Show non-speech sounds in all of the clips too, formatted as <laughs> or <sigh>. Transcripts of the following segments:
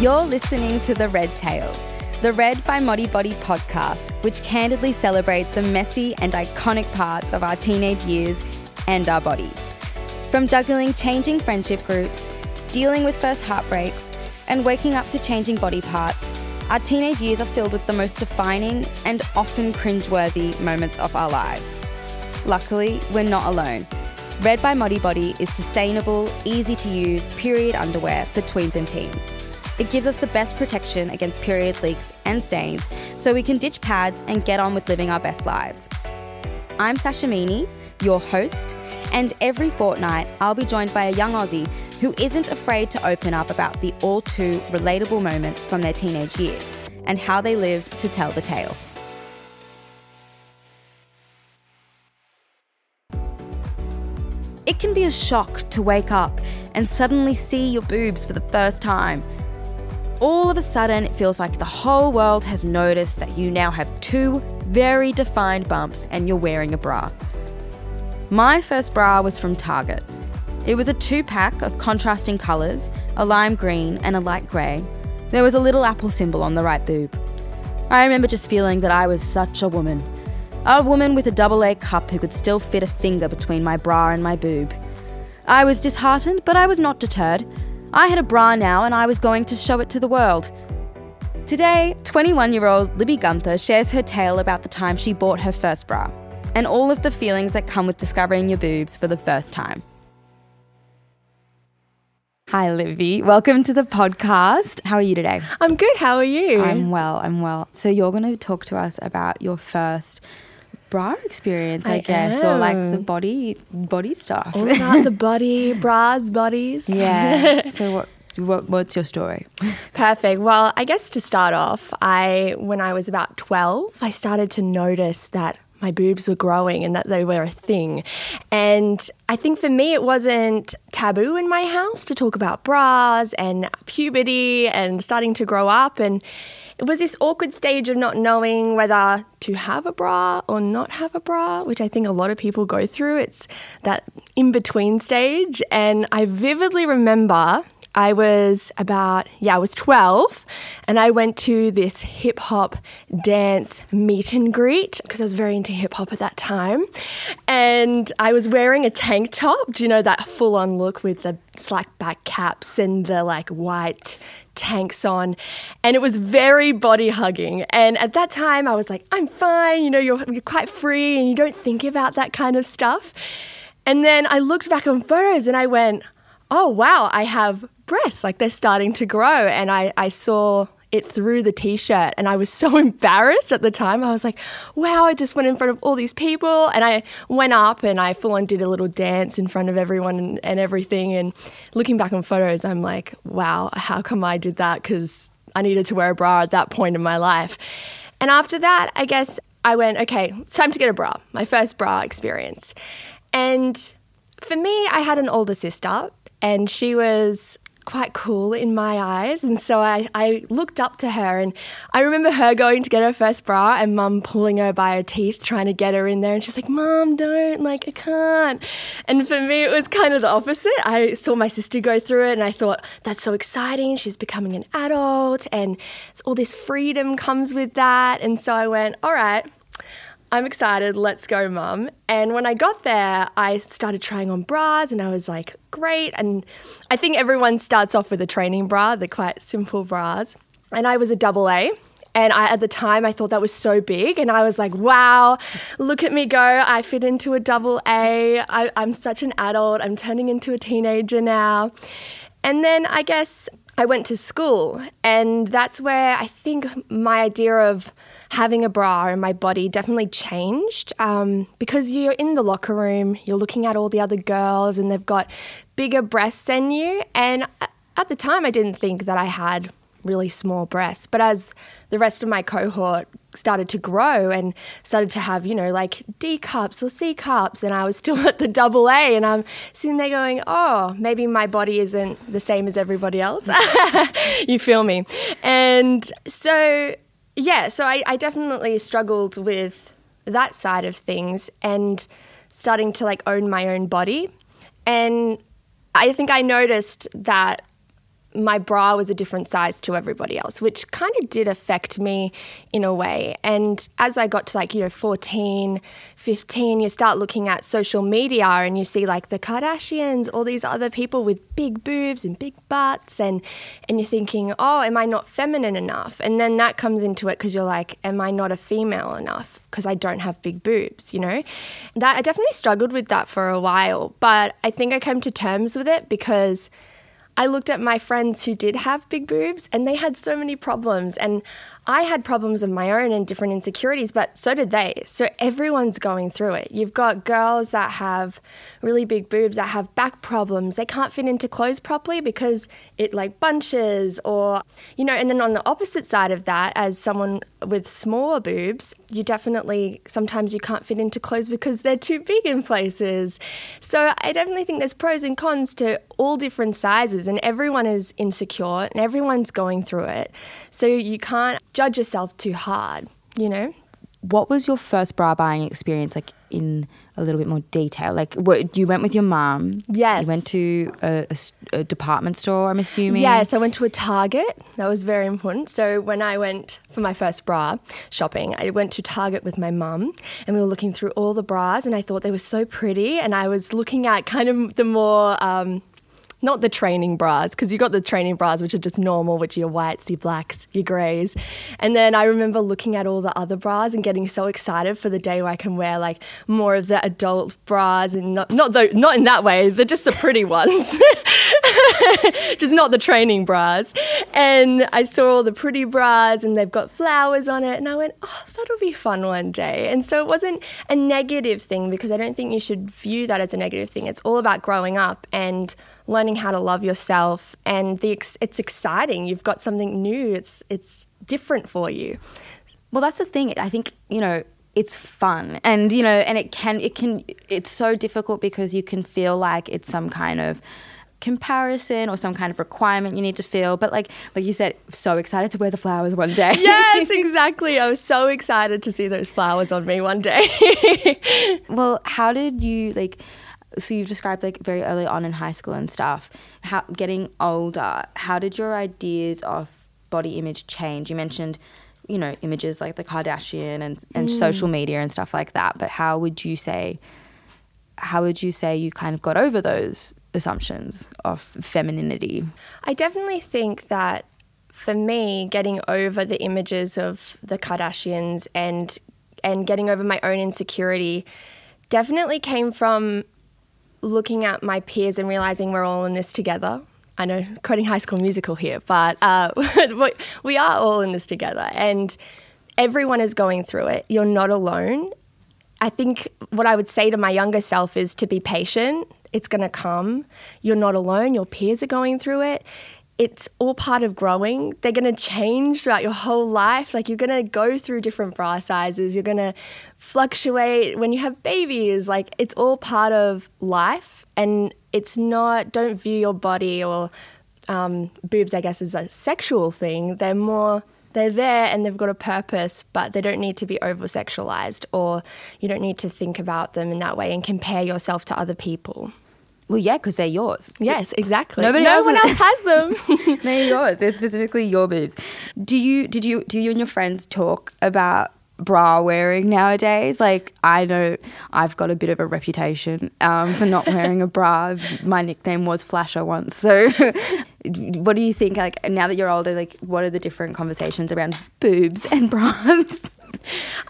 You're listening to The Red Tales, the Red by Modibodi podcast, which candidly celebrates the messy and iconic parts of our teenage years and our bodies. From juggling changing friendship groups, dealing with first heartbreaks, and waking up to changing body parts, our teenage years are filled with the most defining and often cringeworthy moments of our lives. Luckily, we're not alone. Red by Modibodi is sustainable, easy to use period underwear for tweens and teens. It gives us the best protection against period leaks and stains so we can ditch pads and get on with living our best lives. I'm Sasha Meany, your host, and every fortnight I'll be joined by a young Aussie who isn't afraid to open up about the all too relatable moments from their teenage years and how they lived to tell the tale. It can be a shock to wake up and suddenly see your boobs for the first time. All of a sudden, it feels like the whole world has noticed that you now have two very defined bumps and you're wearing a bra. My first bra was from Target. It was a two pack of contrasting colours, a lime green and a light grey. There was a little apple symbol on the right boob. I remember just feeling that I was such a woman. A woman with a double A cup who could still fit a finger between my bra and my boob. I was disheartened, but I was not deterred. I had a bra now and I was going to show it to the world. Today, 21 year old Libby Gunther shares her tale about the time she bought her first bra and all of the feelings that come with discovering your boobs for the first time. Hi, Libby. Welcome to the podcast. How are you today? I'm good. How are you? I'm well. I'm well. So, you're going to talk to us about your first bra experience, I, I guess, or like the body body stuff. Oh, All about the <laughs> body, bras, bodies. yeah. <laughs> So, what, what what's your story? <laughs> Perfect. Well, I guess to start off, I when I was about 12, I started to notice that my boobs were growing and that they were a thing. And I think for me it wasn't taboo in my house to talk about bras and puberty and starting to grow up and it was this awkward stage of not knowing whether to have a bra or not have a bra, which I think a lot of people go through. It's that in between stage. And I vividly remember I was about, yeah, I was 12 and I went to this hip hop dance meet and greet because I was very into hip hop at that time. And I was wearing a tank top, do you know, that full on look with the snapback caps and the like white tanks on? And it was very body hugging and at that time i was like i'm fine. You know you're, you're quite free and you don't think about that kind of stuff. And then i looked back on photos and i went oh wow i have breasts like they're starting to grow. And i, I saw it through the t-shirt and i was <laughs> so embarrassed at the time. I was like wow i just went in front of all these people. And i went up and i full on did a little dance in front of everyone and, and everything. And looking back on photos i'm like wow how come i did that? Because i needed to wear a bra at that point in my life. And after that i guess i went okay it's time to get a bra my first bra experience. And for me i had an older sister and she was quite cool in my eyes. And so I, I looked up to her and I remember her going to get her first bra and mum pulling her by her teeth, trying to get her in there. And she's like, Mum, don't, like, I can't. And for me, it was kind of the opposite. I saw my sister go through it and I thought, that's so exciting. She's becoming an adult and all this freedom comes with that. And so I went, all right. I'm excited, let's go, mum. And when I got there, I started trying on bras and I was like, great. And I think everyone starts off with a training bra, the quite simple bras. And I was a double A. And I, at the time, I thought that was so big. And I was like, wow, look at me go. I fit into a double A. I, I'm such an adult. I'm turning into a teenager now. And then I guess I went to school, and that's where I think my idea of having a bra in my body definitely changed um, because you're in the locker room, you're looking at all the other girls, and they've got bigger breasts than you. And at the time, I didn't think that I had really small breasts. But as the rest of my cohort started to grow and started to have, you know, like D cups or C cups, and I was still <laughs> at the double A, and I'm sitting there going, oh, maybe my body isn't the same as everybody else. <laughs> you feel me? And so, yeah, so I, I definitely struggled with that side of things and starting to like own my own body. And I think I noticed that my bra was a different size to everybody else, which kind of did affect me in a way. And as I got to like, you know, 14, 15, you start looking at social media and you see like the Kardashians, all these other people with big boobs and big butts and and you're thinking, "Oh, am I not feminine enough?" And then that comes into it because you're like, "Am I not a female enough because I don't have big boobs?" You know? That I definitely struggled with that for a while, but I think I came to terms with it because I looked at my friends who did have big boobs and they had so many problems. And I had problems of my own and different insecurities, but so did they. So everyone's going through it. You've got girls that have really big boobs that have back problems. They can't fit into clothes properly because it like bunches or, you know, and then on the opposite side of that, as someone with smaller boobs, you definitely sometimes you can't fit into clothes because they're too big in places. So I definitely think there's pros and cons to all different sizes and everyone is insecure and everyone's going through it. So you can't judge yourself too hard, you know? What was your first bra buying experience like in a little bit more detail? Like, what, you went with your mom. Yes. You went to a, a, a, department store, I'm assuming. Yes, I went to a Target. That was very important. So when I went for my first bra shopping, I went to Target with my mum, and we were looking through all the bras, and I thought they were so pretty, and I was looking at kind of the more um, not the training bras, because you got the training bras, which are just normal, which are your whites, your blacks, your greys. And then I remember looking at all the other bras and getting so excited for the day where I can wear like more of the adult bras and not not not in that way, they're just the pretty <laughs> ones. <laughs> just not the training bras. And I saw all the pretty bras and they've got flowers on it. And I went, oh, that'll be fun one day. And so it wasn't a negative thing because I don't think you should view that as a negative thing. It's all about growing up and learning how to love yourself. And the ex- it's exciting. You've got something new. It's, it's different for you. Well, that's the thing. I think, you know, it's fun and you know and it can it can it's so difficult because you can feel like it's some kind of comparison or some kind of requirement you need to feel but like like you said so excited to wear the flowers one day <laughs> yes <laughs> exactly i was so excited to see those flowers on me one day <laughs> well how did you like so you've described like very early on in high school and stuff how getting older how did your ideas of body image change you mentioned you know images like the kardashian and, and mm. social media and stuff like that but how would you say how would you say you kind of got over those assumptions of femininity? I definitely think that for me, getting over the images of the Kardashians and and getting over my own insecurity definitely came from looking at my peers and realizing we're all in this together. I know, quoting High School Musical here, but uh, <laughs> we are all in this together, and everyone is going through it. You're not alone. I think what I would say to my younger self is to be patient. It's going to come. You're not alone. Your peers are going through it. It's all part of growing. They're going to change throughout your whole life. Like you're going to go through different bra sizes. You're going to fluctuate when you have babies. Like it's all part of life. And it's not, don't view your body or um, boobs, I guess, as a sexual thing. They're more they're there and they've got a purpose, but they don't need to be over sexualized or you don't need to think about them in that way and compare yourself to other people. Well, yeah, because they're yours. Yes, exactly. Nobody no else one else has them. <laughs> they're yours. They're specifically your boobs. Do you? Did you? Do you and your friends talk about bra wearing nowadays. Like I know I've got a bit of a reputation um, for not wearing a <laughs> bra. My nickname was Flasher once. So, <laughs> what do you think? Like now that you're older, like what are the different conversations around boobs and bras?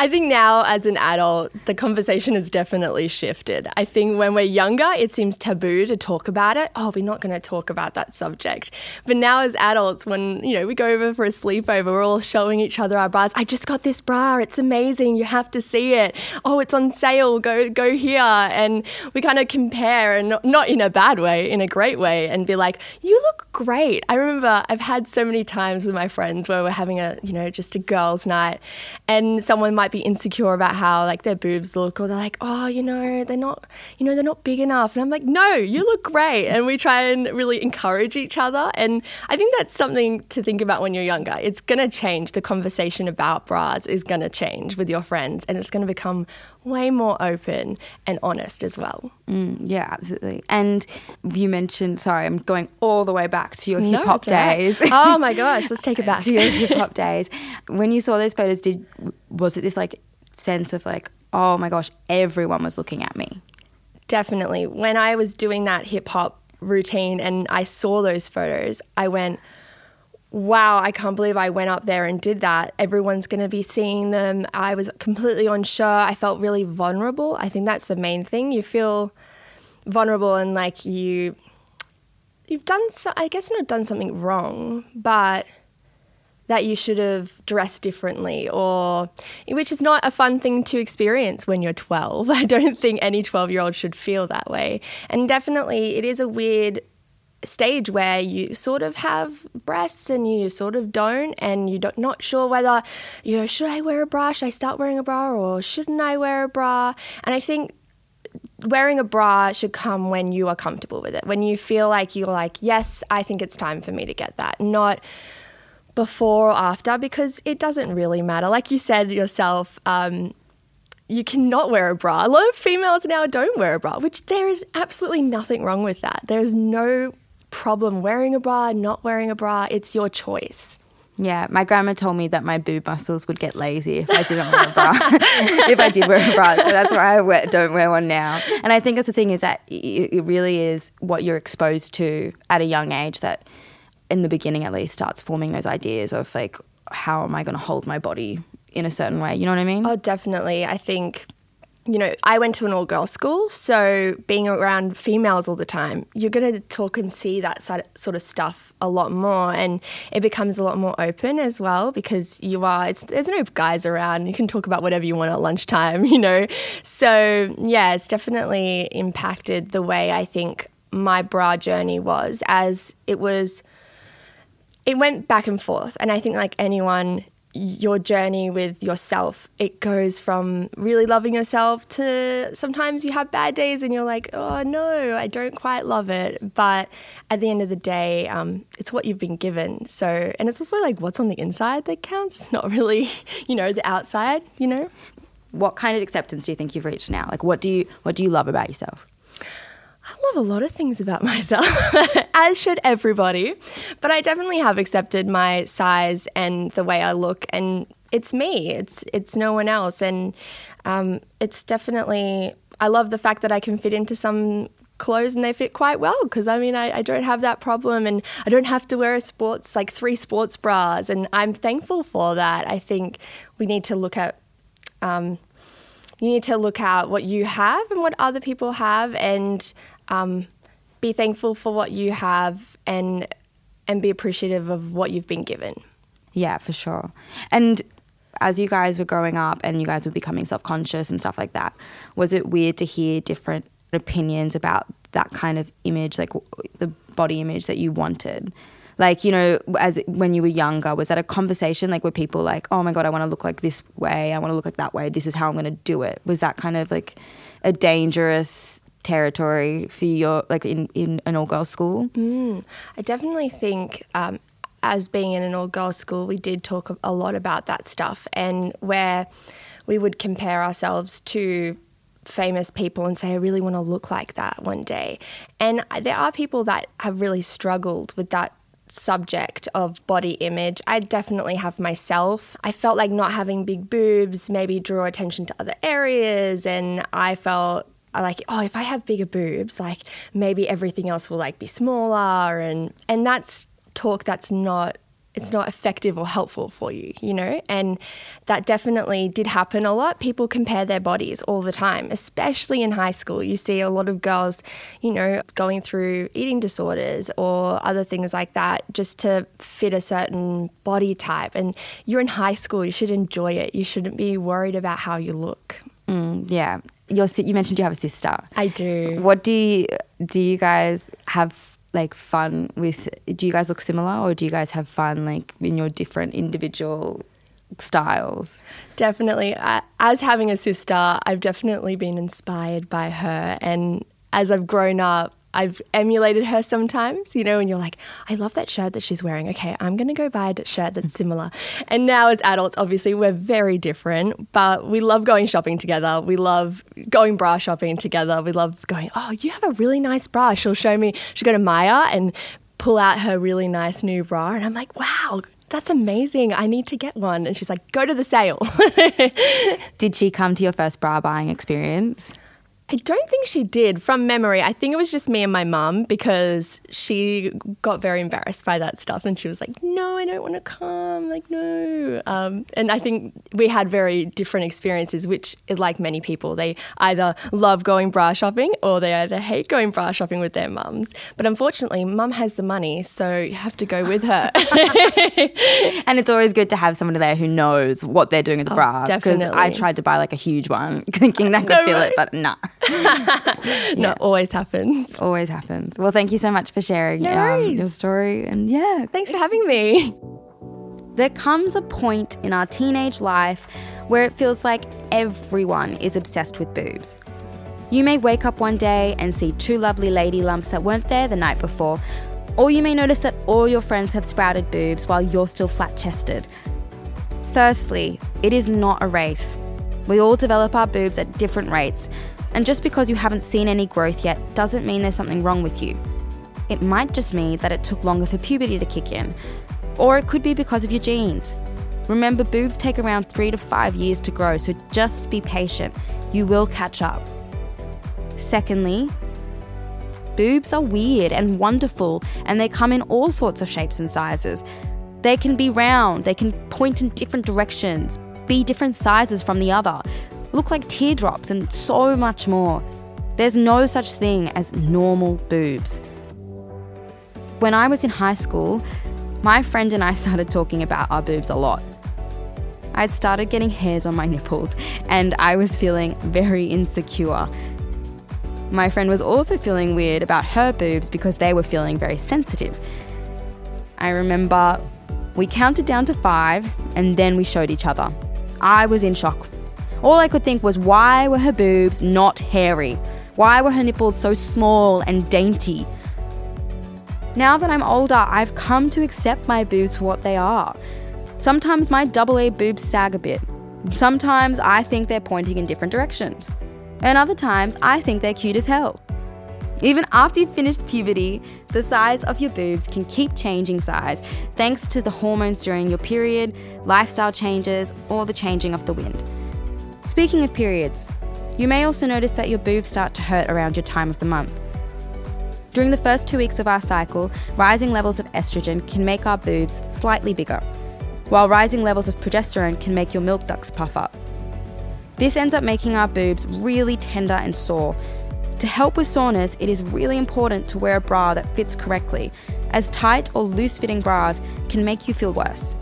I think now, as an adult, the conversation has definitely shifted. I think when we're younger, it seems taboo to talk about it. Oh, we're not going to talk about that subject. But now, as adults, when you know we go over for a sleepover, we're all showing each other our bras. I just got this bra. It's amazing. You have to see it. Oh, it's on sale. Go go here. And we kind of compare, and not, in a bad way, in a great way, and be like, you look great. I remember I've had so many times with my friends where we're having a you know just a girls' night, and someone might be insecure about how like their boobs look, or they're like, oh, you know, they're not, you know, they're not big enough. And I'm like, no, you look great. And we try and really encourage each other. And I think that's something to think about when you're younger. It's going to change. The conversation about bras is going to change with your friends, and it's going to become way more open and honest as well. Mm, yeah, absolutely. And you mentioned, sorry, I'm going all the way back to your No, hip hop all right. days. oh my gosh, let's take it <laughs> back. to your hip hop days. When you saw those photos, did was it this like sense of like, oh my gosh, everyone was looking at me? Definitely. When I was doing that hip hop routine and I saw those photos, I went, wow, I can't believe I went up there and did that. Everyone's going to be seeing them. I was completely unsure. I felt really vulnerable. I think that's the main thing. You feel vulnerable and like you you've done so, I guess not done something wrong, but that you should have dressed differently or which is not a fun thing to experience when you're 12 <laughs> i don't think any 12 year old should feel that way. And definitely it is a weird stage where you sort of have breasts and you sort of don't and you're not sure whether you know should i wear a bra? Should i start wearing a bra or shouldn't i wear a bra? And i think wearing a bra should come when you are comfortable with it. When you feel like you're like yes i think it's time for me to get that. Not before or after because it doesn't really matter. Like you said yourself, um, you cannot wear a bra. A lot of females now don't wear a bra, which there is absolutely nothing wrong with that. There is no problem wearing a bra, not wearing a bra. It's your choice. Yeah, my grandma told me that my boob muscles would get lazy if I didn't wear a bra. <laughs> if I did wear a bra, so that's why I wear, don't wear one now. And I think that's the thing is that it it really is what you're exposed to at a young age that, in the beginning at least, starts forming those ideas of like, how am I going to hold my body in a certain way? You know what I mean? Oh, definitely. I think, you know, I went to an all girls school, so being around females all the time, you're going to talk and see that sort of stuff a lot more, and it becomes a lot more open as well because you are, there's no guys around. You can talk about whatever you want at lunchtime, <laughs> you know? So, yeah, it's definitely impacted the way I think my bra journey was, as it was it went back and forth. And I think, like anyone, your journey with yourself, it goes from really loving yourself to sometimes you have bad days and you're like, oh no, I don't quite love it. But at the end of the day, um, it's what you've been given. So, and it's also like what's on the inside that counts. It's not really, <laughs> you know, the outside, you know? what kind of acceptance do you think you've reached now? Like, what do you what do you love about yourself? I love a lot of things about <laughs> myself, as should everybody. But I definitely have accepted my size and the way I look, and it's me. It's it's no one else, and um, it's definitely. I love the fact that I can fit into some clothes and they fit quite well because I mean I, I don't have that problem and I don't have to wear a sports like three sports bras and I'm thankful for that. I think we need to look at um, you need to look at what you have and what other people have and um, be thankful for what you have and and be appreciative of what you've been given. Yeah, for sure. And as you guys were growing up and you guys were becoming self conscious and stuff like that, was it weird to hear different opinions about that kind of image, like the body image that you wanted? Like, you know, as when you were younger, was that a conversation like where people like, oh my God, I want to look like this way, I want to look like that way, this is how I'm going to do it? Was that kind of like a dangerous territory for your, like in, in an all girls school? I definitely think, um, as being in an all girls school, we did talk a lot about that stuff and where we would compare ourselves to famous people and say, I really want to look like that one day. And there are people that have really struggled with that subject of body image. I definitely have myself. I felt like not having big boobs maybe draw attention to other areas and I felt like oh if I have bigger boobs like maybe everything else will like be smaller and and that's talk that's not it's not effective or helpful for you, you know? And that definitely did happen a lot. People compare their bodies all the time, especially in high school. You see a lot of girls, you know, going through eating disorders or other things like that just to fit a certain body type. And you're in high school, you should enjoy it. You shouldn't be worried about how you look. Mm, yeah. Your, si- you mentioned you have a sister. I do. What do you, do you guys have like fun with? Do you guys look similar, or do you guys have fun like in your different individual styles. Definitely. As having a sister, I've definitely been inspired by her. And as I've grown up, I've emulated her sometimes, you know, and you're like, I love that shirt that she's wearing. Okay, I'm going to go buy a shirt that's <laughs> similar. And now, as adults, obviously, we're very different, but we love going shopping together. We love going bra shopping together. We love going, oh, you have a really nice bra. She'll show me, she'll go to Myer and pull out her really nice new bra. And I'm like, wow, that's amazing. I need to get one. And she's like, go to the sale. <laughs> Did she come to your first bra buying experience? I don't think she did from memory. I think it was just me and my mum because she got very embarrassed by that stuff and she was like, No, I don't want to come. Like, no. Um, and I think we had very different experiences, which is like many people. They either love going bra shopping or they either hate going bra shopping with their mums. But unfortunately, mum has the money, so you have to go with her. <laughs> and it's always good to have someone there who knows what they're doing with the oh, bra. Because I tried to buy like a huge one <laughs> thinking that could no, fill right. it, but nah. <laughs> no, always happens. Always happens. Well, thank you so much for sharing no um, your story. And yeah, thanks for having me. There comes a point in our teenage life where it feels like everyone is obsessed with boobs. You may wake up one day and see two lovely lady lumps that weren't there the night before, or you may notice that all your friends have sprouted boobs while you're still flat chested. Firstly, it is not a race. We all develop our boobs at different rates, and just because you haven't seen any growth yet doesn't mean there's something wrong with you. It might just mean that it took longer for puberty to kick in, or it could be because of your genes. Remember, boobs take around three to five years to grow, so just be patient. You will catch up. Secondly, boobs are weird and wonderful, and they come in all sorts of shapes and sizes. They can be round, they can point in different directions, be different sizes from the other look like teardrops, and so much more. There's no such thing as normal boobs. When I was in high school, my friend and I <laughs> started talking about our boobs a lot. I'd started getting hairs on my nipples, and I was feeling very insecure. My friend was also feeling weird about her boobs because they were feeling very sensitive. I remember we counted down to five and then we showed each other. I was in shock. All I could think was, why were her boobs not hairy? Why were her nipples so small and dainty? Now that I'm older, I've come to accept my boobs for what they are. Sometimes my double A boobs sag a bit. Sometimes I think they're pointing in different directions. And other times I think they're cute as hell. Even after you've finished puberty, the size of your boobs can keep changing size thanks to the hormones during your period, lifestyle changes, or the changing of the wind. Speaking of periods, you may also notice that your boobs start to hurt around your time of the month. During the first two weeks of our cycle, rising levels of estrogen can make our boobs slightly bigger, while rising levels of progesterone can make your milk ducts puff up. This ends up making our boobs really tender and sore. To help with soreness, it is really important to wear a bra that fits correctly, as tight or loose fitting bras can make you feel worse.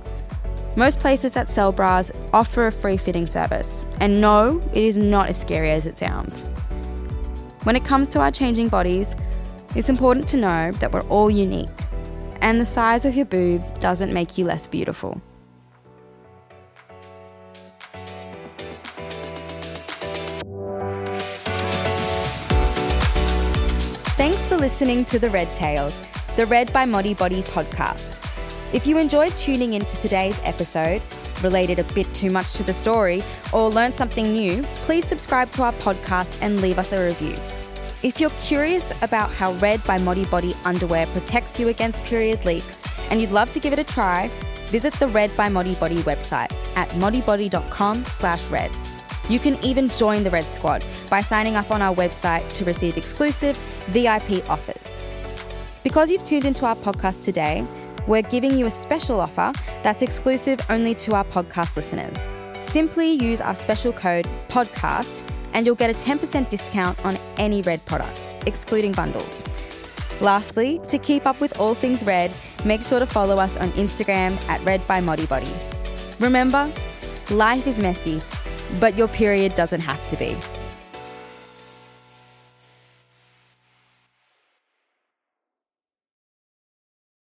Most places that sell bras offer a free fitting service, and no, it is not as scary as it sounds. When it comes to our changing bodies, it's important to know that we're all unique, and the size of your boobs doesn't make you less beautiful. Thanks for listening to The Red Tales, the Red by Modibodi podcast. If you enjoyed tuning into today's episode, related a bit too much to the story, or learned something new, please subscribe to our podcast and leave us a review. If you're curious about how Red by Modibodi underwear protects you against period leaks and you'd love to give it a try, visit the Red by Modibodi website at modibodi.com slash red. You can even join the Red Squad by signing up on our website to receive exclusive VIP offers. Because you've tuned into our podcast today, we're giving you a special offer that's exclusive only to our podcast listeners. Simply use our special code PODCAST and you'll get a 10% discount on any Red product, excluding bundles. Lastly, to keep up with all things Red, make sure to follow us on Instagram at Red by Modibodi. Remember, life is messy, but your period doesn't have to be.